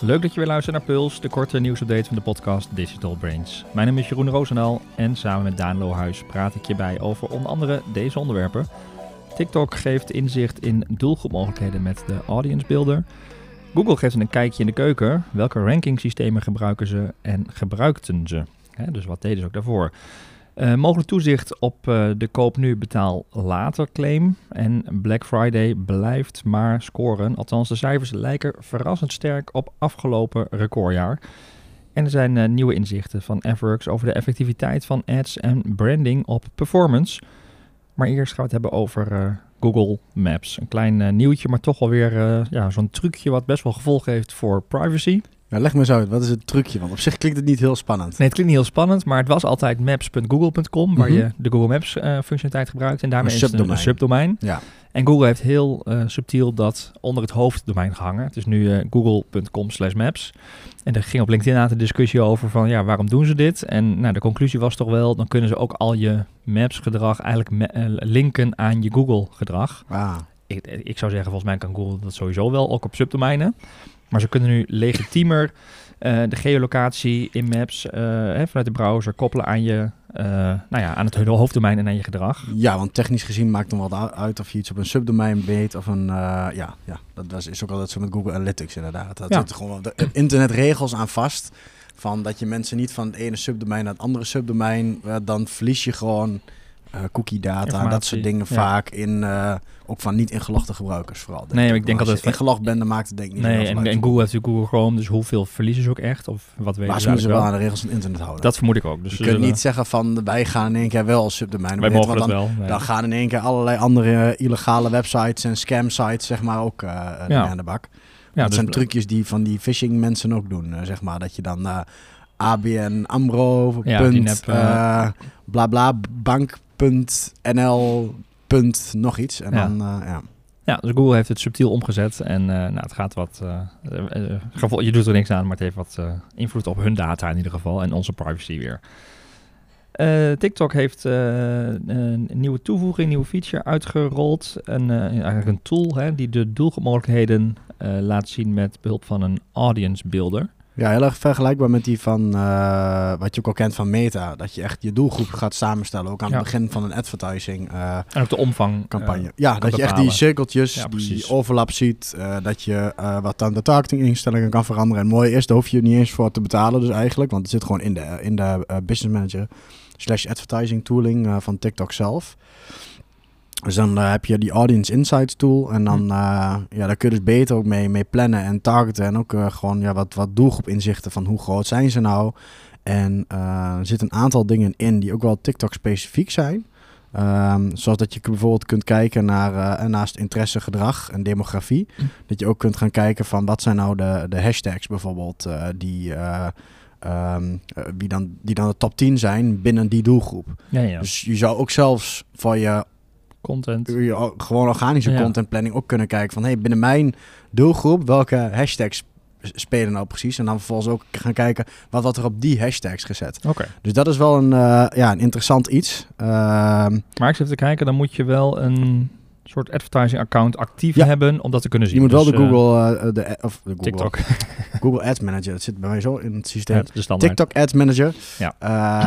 Leuk dat je weer luistert naar Puls, de korte nieuwsupdate van de podcast Digital Brains. Mijn naam is Jeroen Roosendaal en samen met Daan Lohuis praat ik je bij over onder andere deze onderwerpen. TikTok geeft inzicht in doelgroepmogelijkheden met de Audience Builder. Google geeft een kijkje in de keuken. Welke rankingsystemen gebruiken ze en gebruikten ze? Dus wat deden ze ook daarvoor? Uh, mogelijk toezicht op uh, de koop nu betaal later claim. En Black Friday blijft maar scoren. Althans, de cijfers lijken verrassend sterk op afgelopen recordjaar. En er zijn uh, nieuwe inzichten van Everworks over de effectiviteit van ads en branding op performance. Maar eerst gaan we het hebben over Google Maps. Een klein nieuwtje, maar toch alweer ja, zo'n trucje wat best wel gevolgen heeft voor privacy. Ja, leg me eens uit, wat is het trucje? Want op zich klinkt het niet heel spannend. Nee, het klinkt niet heel spannend, maar het was altijd maps.google.com, waar Mhm. je de Google Maps eh, functionaliteit gebruikt. En daarmee Een is het een, subdomein. Ja. En Google heeft heel eh, subtiel dat onder het hoofddomein gehangen. Het is nu eh, google.com slash maps. En er ging op LinkedIn aan de discussie over van, ja, waarom doen ze dit? En nou, de conclusie was toch wel, dan kunnen ze ook al je maps gedrag eigenlijk linken aan je Google gedrag. Ah, Ik, ik zou zeggen, volgens mij kan Google dat sowieso wel, ook op subdomeinen. Maar ze kunnen nu legitiemer eh, de geolocatie in Maps eh, hè, vanuit de browser koppelen aan je, eh, nou ja, aan het hoofddomein en aan je gedrag. ja, want technisch gezien maakt het wel uit of je iets op een subdomein weet of een... ja, ja, dat was, is ook altijd zo met Google Analytics inderdaad. Dat Ja. zit gewoon de internetregels aan vast. Van dat je mensen niet van het ene subdomein naar het andere subdomein... dan verlies je gewoon eh, cookie data dat soort dingen ja. vaak in... eh, ook van niet ingelogde gebruikers vooral. Nee, maar ik denk als altijd je ingelogd bent, dan maakt het denk ik niet Nee, en, Google heeft natuurlijk Google Chrome, dus hoeveel verliezen ze ook echt? Of wat weten Maar ze moeten ze wel aan de regels van internet houden. Dat vermoed ik ook. Dus je kunt niet zeggen van wij gaan in één keer wel als subdomein. wij mogen dat dan, wel. nee. Dan gaan in één keer allerlei andere illegale websites en scam sites zeg maar ook eh Ja. aan de bak. ja, dat dus zijn trucjes die van die phishing mensen ook doen. zeg maar dat je dan ABN AMRO, Ja, punt, nep, bla bla, punt nog iets. En Ja. dan, eh, ja. Ja, dus Google heeft het subtiel omgezet en eh, nou, het gaat wat, gevo- je doet er niks aan, maar het heeft wat invloed op hun data in ieder geval en onze privacy weer. TikTok heeft een nieuwe toevoeging, een nieuwe feature uitgerold. Een, eigenlijk een tool hè, die de doelgroepmogelijkheden eh, laat zien met behulp van een audience builder. Ja, heel erg vergelijkbaar met die van eh, wat je ook al kent van Meta. Dat je echt je doelgroep gaat samenstellen. Ook aan Ja. het begin van een advertising eh, En ook de omvang. campagne. eh, ja, kan dat je echt die cirkeltjes, Ja, die overlap ziet. dat je wat aan de targetinginstellingen kan veranderen. En mooi is, daar hoef je niet eens voor te betalen dus eigenlijk. Want het zit gewoon in de, in de business manager slash advertising tooling van TikTok zelf. Dus dan eh, heb je die Audience Insights tool. En dan Hm. eh, ja, daar kun je dus beter ook mee, mee plannen en targeten. En ook eh, gewoon ja, wat, wat doelgroepinzichten van hoe groot zijn ze nou. En er zitten een aantal dingen in die ook wel TikTok specifiek zijn. Ehm, zoals dat je bijvoorbeeld kunt kijken naar en naast interesse, gedrag en demografie. Hm. Dat je ook kunt gaan kijken van wat zijn nou de, de hashtags bijvoorbeeld die, wie dan, die dan de top 10 zijn binnen die doelgroep. Ja, ja. Dus je zou ook zelfs voor je, content. je gewoon organische Ja. contentplanning ook kunnen kijken van hey, binnen mijn doelgroep welke hashtags spelen nou precies. En dan vervolgens ook gaan kijken wat wat er op die hashtags gezet. Oké. Dus dat is wel een, eh, ja, een interessant iets. Ehm, Maar ik zit even te kijken, dan moet je wel een soort advertising account actief Ja. hebben om dat te kunnen zien. je moet wel Dus, de eh, Google, eh, de, of de Google, TikTok. Google Ads Manager. Dat zit bij mij zo in het systeem. Ja, de. TikTok Ads Manager. Ja.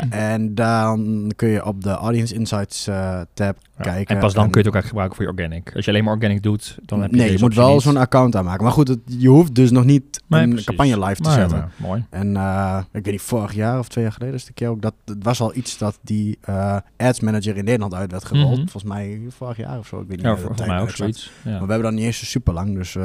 En dan kun je op de Audience Insights tab Ja. kijken. En pas dan kun je het ook echt gebruiken voor je organic. Als je alleen maar organic doet, dan heb je nee, je moet wel zo'n account aanmaken. Maar goed, het, je hoeft dus nog niet Nee, een precies. campagne live te Maar, zetten. maar, mooi. En ik weet niet, vorig jaar of twee jaar geleden is het een keer ook dat het was al iets dat die Ads Manager in Nederland uit werd gerold. Mhm. Volgens mij vorig jaar of zo. Ik weet niet Ja, volgens mij ook zoiets. Ja. Maar we hebben dan niet eens zo super lang. Dus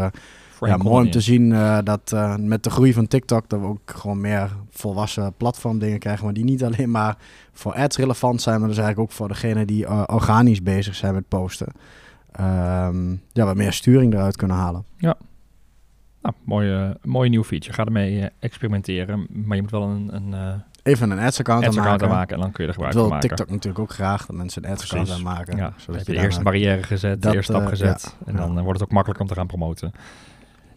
Voorheen ja, mooi om te zien eh, dat eh, met de groei van TikTok dat we ook gewoon meer volwassen platformdingen krijgen. Maar die niet alleen maar voor ads relevant zijn, maar dus eigenlijk ook voor degene die organisch bezig zijn met posten. Ehm, ja, wat meer sturing eruit kunnen halen. Nou, mooie, mooie nieuwe feature. Ga ermee experimenteren. Maar je moet wel een, een Even een ads account ads aanmaken. aanmaken en dan kun je er gebruik van maken. TikTok natuurlijk ook graag, dat mensen een ads account Precies. aanmaken. Ja, zodat heb je de eerste barrière gezet, Dat, de eerste stap eh, gezet. ja, en dan ja. eh, wordt het ook makkelijk om te gaan promoten.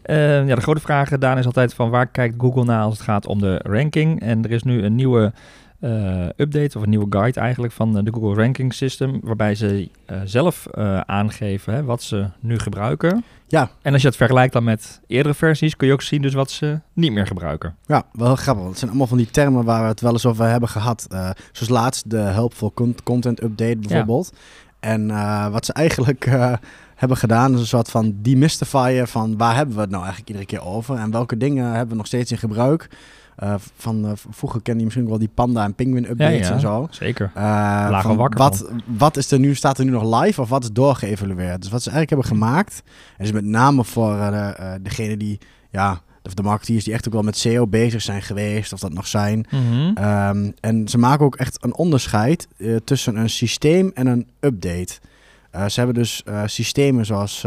Eh, ja, de grote vraag, Daan, is altijd van waar kijkt Google naar als het gaat om de ranking? En er is nu een nieuwe eh, update of een nieuwe guide eigenlijk van eh, de Google Ranking System, waarbij ze eh, zelf eh, aangeven hè, wat ze nu gebruiken. Ja. En als je het vergelijkt dan met eerdere versies, kun je ook zien dus wat ze niet meer gebruiken. Ja, wel grappig. want Het zijn allemaal van die termen waar we het wel eens over hebben gehad. Eh, zoals laatst de Helpful Con- Content Update bijvoorbeeld. En eh, wat ze eigenlijk eh, hebben gedaan is een soort van demystifyen van waar hebben we het nou eigenlijk iedere keer over. En welke dingen hebben we nog steeds in gebruik. Eh, van, eh, vroeger kende je misschien wel die panda en penguin updates en zo. zeker. Lagen van wakker wat, wat is er nu, staat er nu nog live of wat is doorgeëvalueerd? Dus wat ze eigenlijk hebben gemaakt, is met name voor de, degene die, ja, of de marketeers die echt ook wel met SEO bezig zijn geweest, of dat nog zijn. Mhm. Ehm, en ze maken ook echt een onderscheid tussen een systeem en een update. Ze hebben dus systemen zoals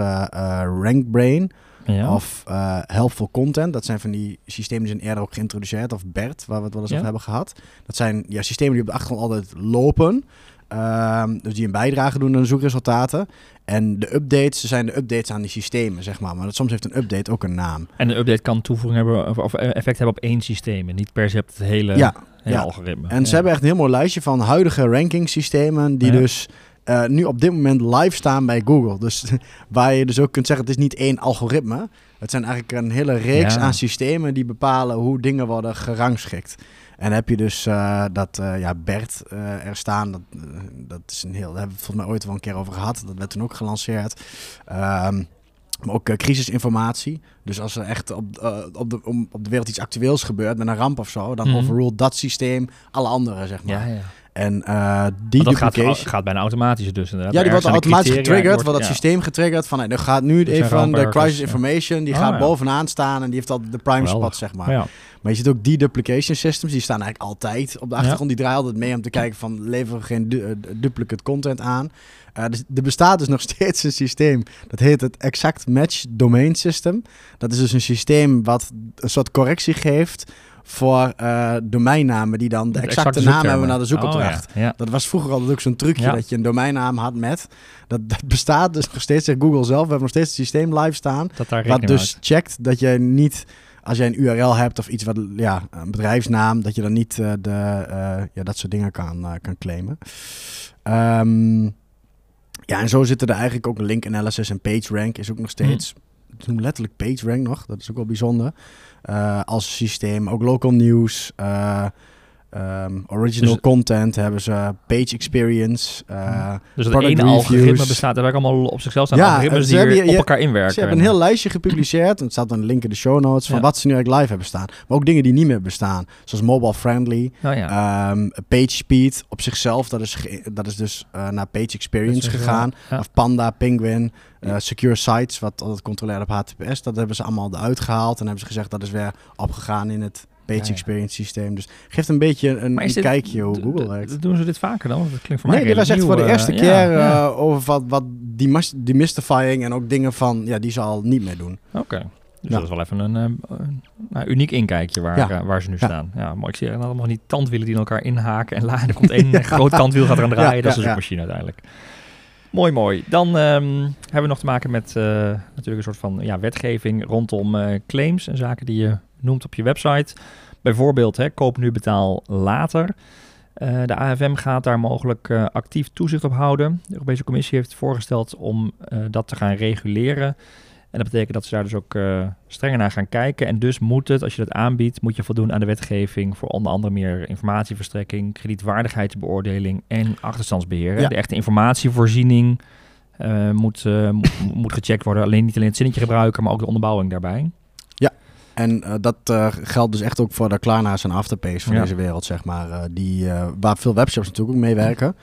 RankBrain ja. of eh, Helpful Content. Dat zijn van die systemen die zijn eerder ook geïntroduceerd. Of BERT, waar we het wel eens over hebben gehad. Dat zijn ja, systemen die op de achtergrond altijd lopen. Ehm, dus die een bijdrage doen aan de zoekresultaten. En de updates zijn de updates aan die systemen, zeg maar. Maar dat, soms heeft een update ook een naam. En de update kan toevoeging hebben of, of effect hebben op één systeem. En niet per se op het hele, Ja, hele ja. algoritme. En ze hebben echt een heel mooi lijstje van huidige rankingsystemen die Ja. dus eh, nu op dit moment live staan bij Google. Dus waar je dus ook kunt zeggen, het is niet één algoritme. Het zijn eigenlijk een hele reeks Ja. aan systemen die bepalen hoe dingen worden gerangschikt. En heb je dus eh, dat eh, ja, BERT er staan. Dat, dat is een heel, daar hebben we het volgens mij ooit wel een keer over gehad. Dat werd toen ook gelanceerd. Ehm, maar ook crisisinformatie. Dus als er echt op, op, de, om, op de wereld iets actueels gebeurt met een ramp of zo, dan overruled dat systeem alle andere, zeg maar. Ja, ja. En eh, die dat gaat, bijna automatisch dus inderdaad. Ja, die wordt automatisch getriggerd, wordt dat ja. systeem getriggerd van, nee, er gaat nu even de crisis ja. information, die Ah, gaat ja. bovenaan staan en die heeft al de prime Geweldig. spot, zeg maar. Maar je ziet ook die duplication systems, die staan eigenlijk altijd op de achtergrond. Die draaien altijd mee om te kijken van, leveren we geen du- eh, duplicate content aan? Eh, dus er bestaat dus nog steeds een systeem, dat heet het Exact Match Domain System. Dat is dus een systeem wat een soort correctie geeft voor eh, domeinnamen die dan de exacte, naam hebben naar de zoekopdracht. Oh, ja. Ja. Dat was vroeger altijd ook zo'n trucje Ja. dat je een domeinnaam had met. Dat, dat bestaat dus nog steeds, zegt Google zelf. We hebben nog steeds het systeem live staan. Dat Wat dus checkt dat je niet, als jij een URL hebt of iets wat, ja, een bedrijfsnaam, dat je dan niet eh, de, eh, ja, dat soort dingen kan, kan claimen. Ehm, ja, en zo zitten er eigenlijk ook link analysis en PageRank is ook nog steeds. Ze noemen letterlijk PageRank nog, dat is ook wel bijzonder. Eh, als systeem, ook local news, eh, ehm, original Dus- content hebben ze, page experience. eh, Dus het product ene algoritme bestaat er ook allemaal op zichzelf staan Ja, algoritmes ze die hebben je- op elkaar inwerken. Ze hebben een heel lijstje gepubliceerd. En het staat dan een link in de show notes van Ja. wat ze nu eigenlijk live hebben staan. Maar ook dingen die niet meer bestaan. Zoals mobile friendly. Nou ja. Ehm, page speed op zichzelf. Dat is, dat is dus eh, naar page experience Dat is, gegaan. ja. Of Panda, Penguin, eh, Secure Sites. Wat altijd controleert op HTTPS. Dat hebben ze allemaal eruit gehaald. En hebben ze gezegd dat is weer opgegaan in het page Ja, experience systeem. Dus geeft een beetje een, een kijkje hoe Google werkt. Doen ze dit vaker dan? Want Dat klinkt voor mij Nee, dit was echt voor de eerste eh, keer eh, over wat, wat demystifying en ook dingen van, ja, die ze al niet meer doen. Oké. Dus Ja. dat is wel even een, eh, een nou, uniek inkijkje waar, Ja. eh, waar ze nu Ja. staan. Ja, maar ik zie er allemaal die tandwielen die in elkaar inhaken en laden. Er komt één groot tandwiel gaat eraan draaien. Dat is de ja, ja. zoekmachine uiteindelijk. Mooi, mooi. Dan ehm, hebben we nog te maken met natuurlijk een soort van ja, wetgeving rondom claims en zaken die je noemt op je website. Bijvoorbeeld, hè, koop nu, betaal later. Eh, de AFM gaat daar mogelijk eh, actief toezicht op houden. De Europese Commissie heeft voorgesteld om eh, dat te gaan reguleren. En dat betekent dat ze daar dus ook strenger naar gaan kijken. En dus moet het, als je dat aanbiedt, moet je voldoen aan de wetgeving voor onder andere meer informatieverstrekking, kredietwaardigheidsbeoordeling en achterstandsbeheer. Ja. De echte informatievoorziening moet, mo- moet gecheckt worden. Alleen niet alleen het zinnetje gebruiken, maar ook de onderbouwing daarbij. En eh, dat eh, geldt dus echt ook voor de Klarna's en Afterpays van Ja. deze wereld, zeg maar. eh, die, waar veel webshops natuurlijk ook meewerken.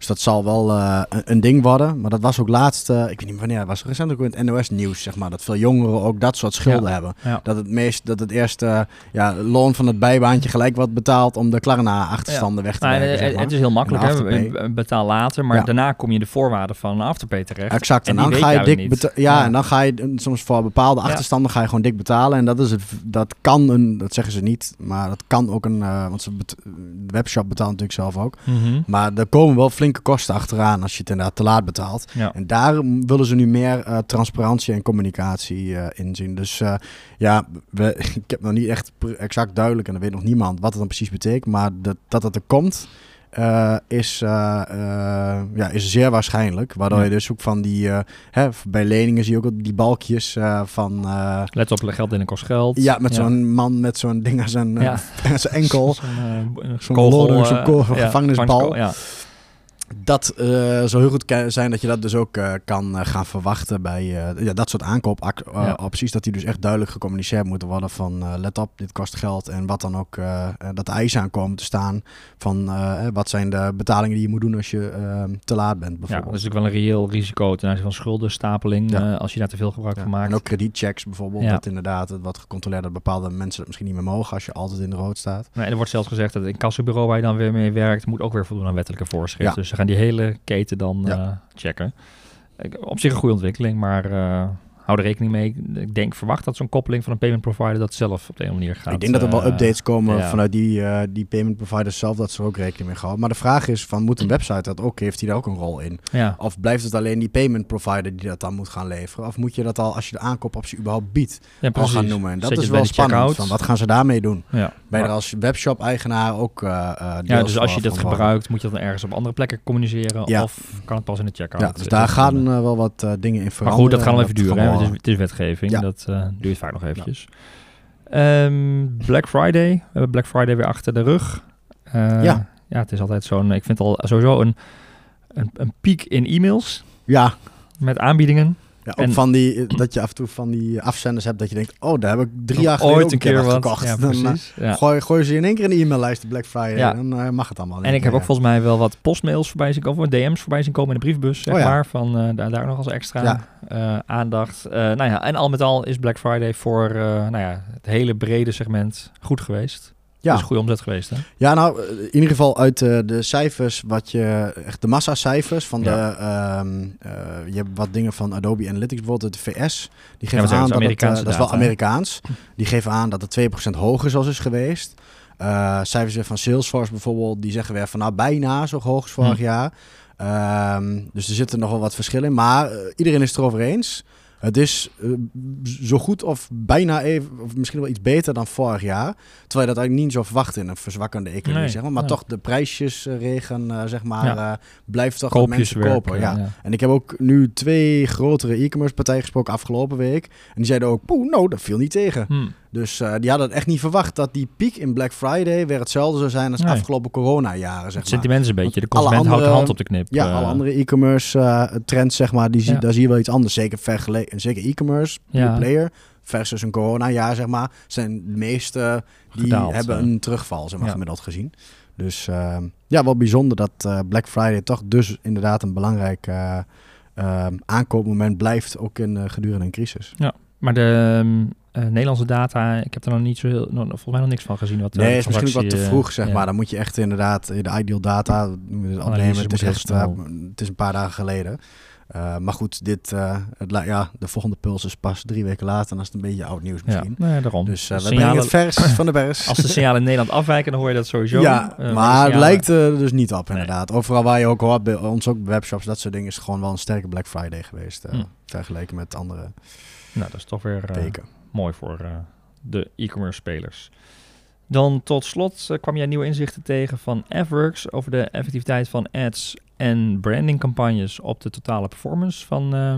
Dus dat zal wel eh, een, een ding worden. Maar dat was ook laatst, eh, ik weet niet wanneer, het was recent ook in het NOS-nieuws, zeg maar. Dat veel jongeren ook dat soort schulden Ja. hebben. Ja. Dat het meest, dat het eerste ja, loon van het bijbaantje gelijk wordt betaald om de Klarna-achterstanden weg te Nou, werken, zeg maar. het is heel makkelijk, betaal later, maar daarna kom je de voorwaarden van een Afterpay terecht. Exact. En, dan ga je dik ja, en dan ga je soms voor bepaalde achterstanden ga je gewoon dik betalen. En dat is het. Dat kan een, dat zeggen ze niet, maar dat kan ook een. want ze de webshop betaalt natuurlijk zelf ook. Mhm. Maar er komen wel flink flinke kosten achteraan als je het inderdaad te laat betaalt. Ja. En daar willen ze nu meer uh, transparantie en communicatie uh, in zien. Dus uh, ja, we, ik heb nog niet echt exact duidelijk, en dat weet nog niemand, wat het dan precies betekent. Maar dat, dat het er komt, uh, is, uh, uh, ja, is zeer waarschijnlijk. Waardoor ja. je dus ook van die... hè, bij leningen zie je ook die balkjes van... Let op, geld in kost geld. Ja, met ja. zo'n man met zo'n ding aan zijn, ja. zijn enkel. Zo'n kogel, kogel, gevangenisbal. Dat uh, zou heel goed zijn dat je dat dus ook uh, kan uh, gaan verwachten bij ja, dat soort aankoopopties. Ja. Dat die dus echt duidelijk gecommuniceerd moeten worden van let op, dit kost geld. En wat dan ook, dat de eisen aankomen te staan van wat zijn de betalingen die je moet doen als je ehm, te laat bent bijvoorbeeld. Ja, dat is natuurlijk wel een reëel risico ten aanzien van schuldenstapeling ja. als je daar te veel gebruik van maakt. En ook kredietchecks bijvoorbeeld, dat inderdaad het wordt gecontroleerd dat bepaalde mensen dat misschien niet meer mogen als je altijd in de rood staat. Nee, er wordt zelfs gezegd dat het incassobureau waar je dan weer mee werkt, moet ook weer voldoen aan wettelijke voorschriften. Dus gaan die hele keten dan ja. uh, checken. Op zich een goede ontwikkeling, maar uh, hou er rekening mee. Ik denk, verwacht dat zo'n koppeling van een payment provider dat zelf op de een manier gaat. Ik denk dat er wel updates komen ja. vanuit die, uh, die payment providers zelf, dat ze er ook rekening mee houden. Maar de vraag is, van, moet een website dat ook, heeft hij daar ook een rol in? Ja. Of blijft het alleen die payment provider die dat dan moet gaan leveren? Of moet je dat al, als je de aankoopoptie überhaupt biedt, ja, al gaan noemen? En dat is wel spannend. Van, wat gaan ze daarmee doen? Ja. Ben je er als webshop-eigenaar ook uh, Ja, dus als je dat gebruikt, moet je dat dan ergens op andere plekken communiceren? Ja. Of kan het pas in de checkout? Ja, dus daar gaan wel wat dingen in veranderen. Maar goed, dat gaat wel even duren. Hè? Het, is, het is wetgeving, Ja. dat uh, duurt vaak nog eventjes. Ja. Um, Black Friday, we hebben Black Friday weer achter de rug. Uh, ja. ja, het is altijd zo'n, ik vind het al sowieso een, een, een piek in e-mails. Ja. Met aanbiedingen. Ja, ook en, van die, dat je af en toe van die afzenders hebt dat je denkt, oh, daar heb ik drie jaar geleden ooit een keer wat gekocht. Ja, dan precies, ja. gooi, gooi ze in één keer in de e-maillijst de Black Friday, ja. dan uh, mag het allemaal. En ik heb ook volgens mij wel wat postmails voorbij zien komen, DM's voorbij zien komen in de briefbus, zeg oh, maar, van uh, daar, daar nog als extra aandacht. nou ja, en al met al is Black Friday voor nou ja, het hele brede segment goed geweest. Ja. is goede omzet geweest, hè? Ja, nou, in ieder geval uit uh, de cijfers, wat je echt de massacijfers van ja. de, um, uh, je hebt wat dingen van Adobe Analytics, bijvoorbeeld de VS, die geven ja, aan dat, het, uh, dat is wel Amerikaans, die geven aan dat het 2% hoger zoals is geweest. Cijfers van Salesforce bijvoorbeeld, die zeggen weer van nou bijna zo hoog als vorig hm. jaar. Um, dus er zitten nog wel wat verschillen in, maar iedereen is het erover eens. Het is uh, zo goed of bijna even, of misschien wel iets beter dan vorig jaar. Terwijl je dat eigenlijk niet zo verwacht in een verzwakkende economie, nee, zeg maar. Maar toch de prijsjesregen, uh, zeg maar, ja. uh, blijft toch dat mensen kopen. Ja. ja. En ik heb ook nu twee grotere e-commerce partijen gesproken afgelopen week. En die zeiden ook, poeh, nou, dat viel niet tegen. Hmm. Dus uh, die hadden het echt niet verwacht dat die piek in Black Friday weer hetzelfde zou zijn als Nee. afgelopen corona-jaren. Zeg Het sentiment is een beetje, de consument houdt de hand op de knip. Ja, eh. alle andere e-commerce uh, trends, zeg maar, die zie, Ja. daar zie je wel iets anders. Zeker vergeleken, zeker e-commerce, Ja. player versus een corona-jaar, zeg maar, zijn de meeste die Gedaald, hebben ja. een terugval, zeg maar, Ja. gemiddeld gezien. Dus uh, ja, wel bijzonder dat Black Friday toch dus inderdaad een belangrijk uh, aankoopmoment blijft, ook in gedurende een crisis. Maar de um, uh, Nederlandse data, ik heb er nog niet zo heel, nog, volgens mij nog niks van gezien. Wat, nee, is misschien wat te vroeg, zeg ja. maar. Dan moet je echt inderdaad de ideal data het opnemen. Het is, echt, uh, het is een paar dagen geleden. Uh, maar goed, dit, het, ja, de volgende puls is pas drie weken later. En dat is het een beetje oud nieuws misschien. Ja, nee, daarom. Dus we brengen het vers van de pers. Als de signalen in Nederland afwijken, dan hoor je dat sowieso. Ja, maar het lijkt er dus niet op inderdaad. Nee. Overal waar je ook hoort, bij ons ook webshops, dat soort dingen, is gewoon wel een sterke Black Friday geweest. Hm. Vergeleken met andere Nou, dat is toch weer weken. Mooi voor uh, de e-commerce spelers. Dan tot slot uh, kwam jij nieuwe inzichten tegen van AdWorks over de effectiviteit van ads en brandingcampagnes op de totale performance van uh,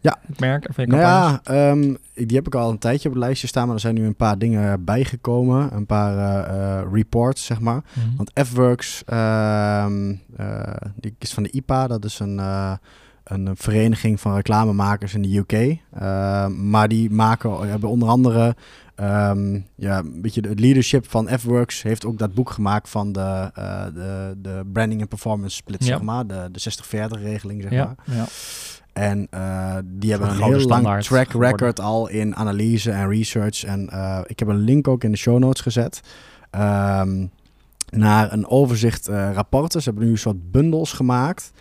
ja. het merk en van je nou ja, um, die heb ik al een tijdje op het lijstje staan, maar er zijn nu een paar dingen bijgekomen. Een paar uh, reports, zeg maar. Mhm. Want AdWorks, um, die is van de IPA, dat is een een vereniging van reclamemakers in de UK. Uh, maar die maken, hebben onder andere um, ja, een beetje het leadership van F-Works heeft ook dat boek gemaakt van de, uh, de, de branding en performance split, Ja. zeg maar. De, de 60-40 regeling, zeg Ja, maar. ja. En uh, die hebben een gouden heel lang track record al in analyse en research. En uh, ik heb een link ook in de show notes gezet. Um, naar een overzicht rapporten. Ze hebben nu een soort bundels gemaakt.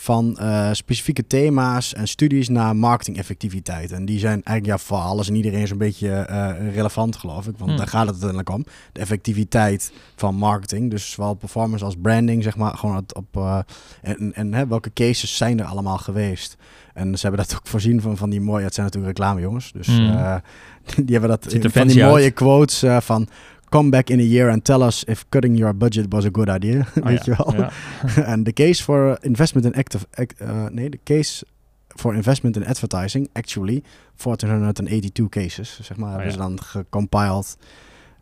Van uh, specifieke thema's en studies naar marketing-effectiviteit. En die zijn eigenlijk ja, voor alles en iedereen zo'n beetje uh, relevant, geloof ik. Want Hmm. daar gaat het uiteindelijk om. De effectiviteit van marketing. Dus zowel performance als branding, zeg maar. Gewoon op, uh, en en hè, welke cases zijn er allemaal geweest. En ze hebben dat ook voorzien van, van die mooie... Het zijn natuurlijk reclame, jongens. Dus Hmm. die hebben dat van die mooie uit. quotes van... Come back in a year and tell us if cutting your budget was a good idea. Oh, Weet ja. je wel? Ja. En de case for investment in active... act- uh, nee, de case for investment in advertising, actually, 1482 cases, zeg maar, Oh, hebben ja. ze dan gecompiled.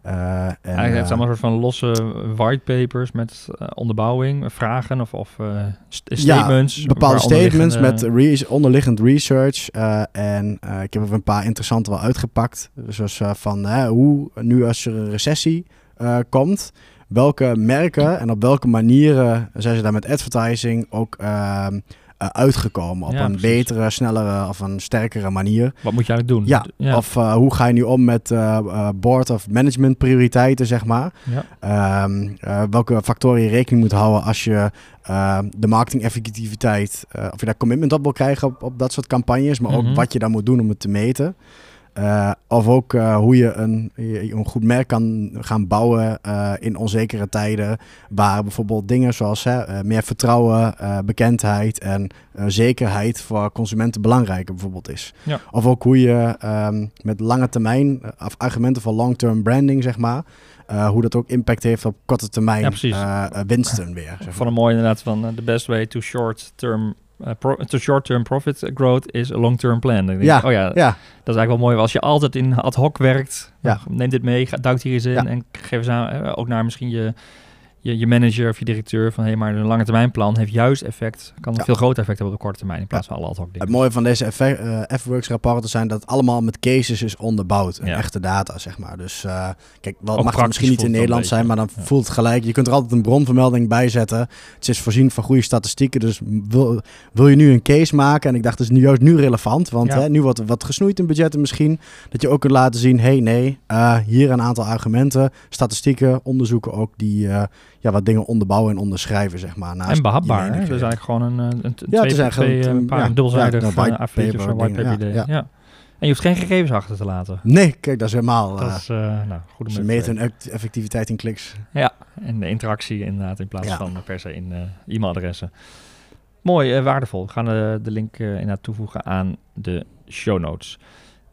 Uh, en, Eigenlijk heeft het allemaal een soort van losse whitepapers met uh, onderbouwing, vragen of, of uh, st statements. Ja, bepaalde statements met re onderliggend research. en ik heb er een paar interessante wel uitgepakt. Zoals van hoe nu als er een recessie komt, welke merken en op welke manieren zijn ze daar met advertising ook uh, uh, uitgekomen. Op Ja, een precies. betere, snellere of een sterkere manier. Wat moet je eigenlijk doen? Ja, of uh, hoe ga je nu om met uh, uh, board of management prioriteiten, zeg maar. Ja. Um, uh, welke factoren je rekening moet houden als je uh, de marketing-effectiviteit, of je daar commitment op wil krijgen op, op dat soort campagnes, maar Mhm. ook wat je dan moet doen om het te meten. Uh, of ook uh, hoe je een, een goed merk kan gaan bouwen uh, in onzekere tijden. Waar bijvoorbeeld dingen zoals hè, meer vertrouwen, uh, bekendheid en uh, zekerheid voor consumenten belangrijker bijvoorbeeld is. Ja. Of ook hoe je um, met lange termijn, of argumenten van long-term branding zeg maar. Uh, hoe dat ook impact heeft op korte termijn Ja, winsten weer. Zeg Van een mooi inderdaad van uh, the best way to short term to short term profit growth is a long term plan. Denk ik, oh ja, Ja, dat is eigenlijk wel mooi. Als je altijd in ad hoc werkt, Ja. neem dit mee, duik hier eens in en geef eens aan, eh, ook naar misschien je, je, je manager of je directeur van hé, hey, maar een lange termijn plan heeft juist effect, kan een Ja. veel groter effect hebben op de korte termijn in plaats van alle ad hoc dingen. Het mooie van deze eh, F-Works rapporten zijn dat het allemaal met cases is onderbouwd. En Ja. echte data, zeg maar. Dus eh, kijk, wel Ook mag het misschien niet in Nederland zijn, maar dan voelt het gelijk. Je kunt er altijd een bronvermelding bij zetten. Het is voorzien van goede statistieken. Dus wil, wil je nu een case maken? En ik dacht, dat is nu juist nu relevant. Want hè, nu wordt wat gesnoeid in budgetten misschien. Dat je ook kunt laten zien, hey, nee, eh, hier een aantal argumenten, statistieken, onderzoeken ook die ja, wat dingen onderbouwen en onderschrijven, zeg maar. naast En behapbaar. Hè? Het is eigenlijk gewoon een, een, een Ja, het is twee, eigenlijk twee, een- een paar ja, dubbelzijdig ja, een white A4'tje of paper een white paper ja. En je hoeft geen gegevens achter te laten. Nee, kijk, dat is helemaal... Dat eh, is, uh, nou, goed om Ze meten hun effectiviteit in kliks. Ja, en de interactie inderdaad in plaats van per se in uh, e-mailadressen. Mooi, uh, waardevol. We gaan de link inderdaad toevoegen aan de show notes.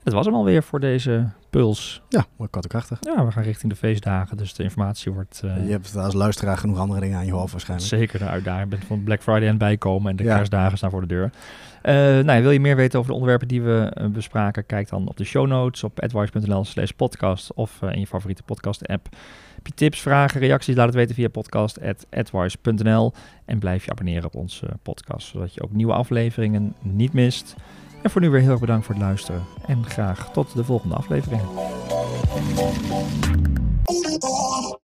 Dat was hem alweer voor deze puls. Ja, mooi kort en krachtig. Ja, we gaan richting de feestdagen, dus de informatie wordt... uh, je hebt als luisteraar genoeg andere dingen aan je hoofd waarschijnlijk. Zeker de uitdaging. Je bent van Black Friday aan het bijkomen en de Ja. kerstdagen staan voor de deur. Uh, nou, wil je meer weten over de onderwerpen die we uh, bespraken? Kijk dan op de show notes op advice.nl slash podcast of in je favoriete podcast app. Heb je tips, vragen, reacties? Laat het weten via podcast.advice.nl en blijf je abonneren op onze podcast, zodat je ook nieuwe afleveringen niet mist. En voor nu weer heel erg bedankt voor het luisteren en graag tot de volgende aflevering.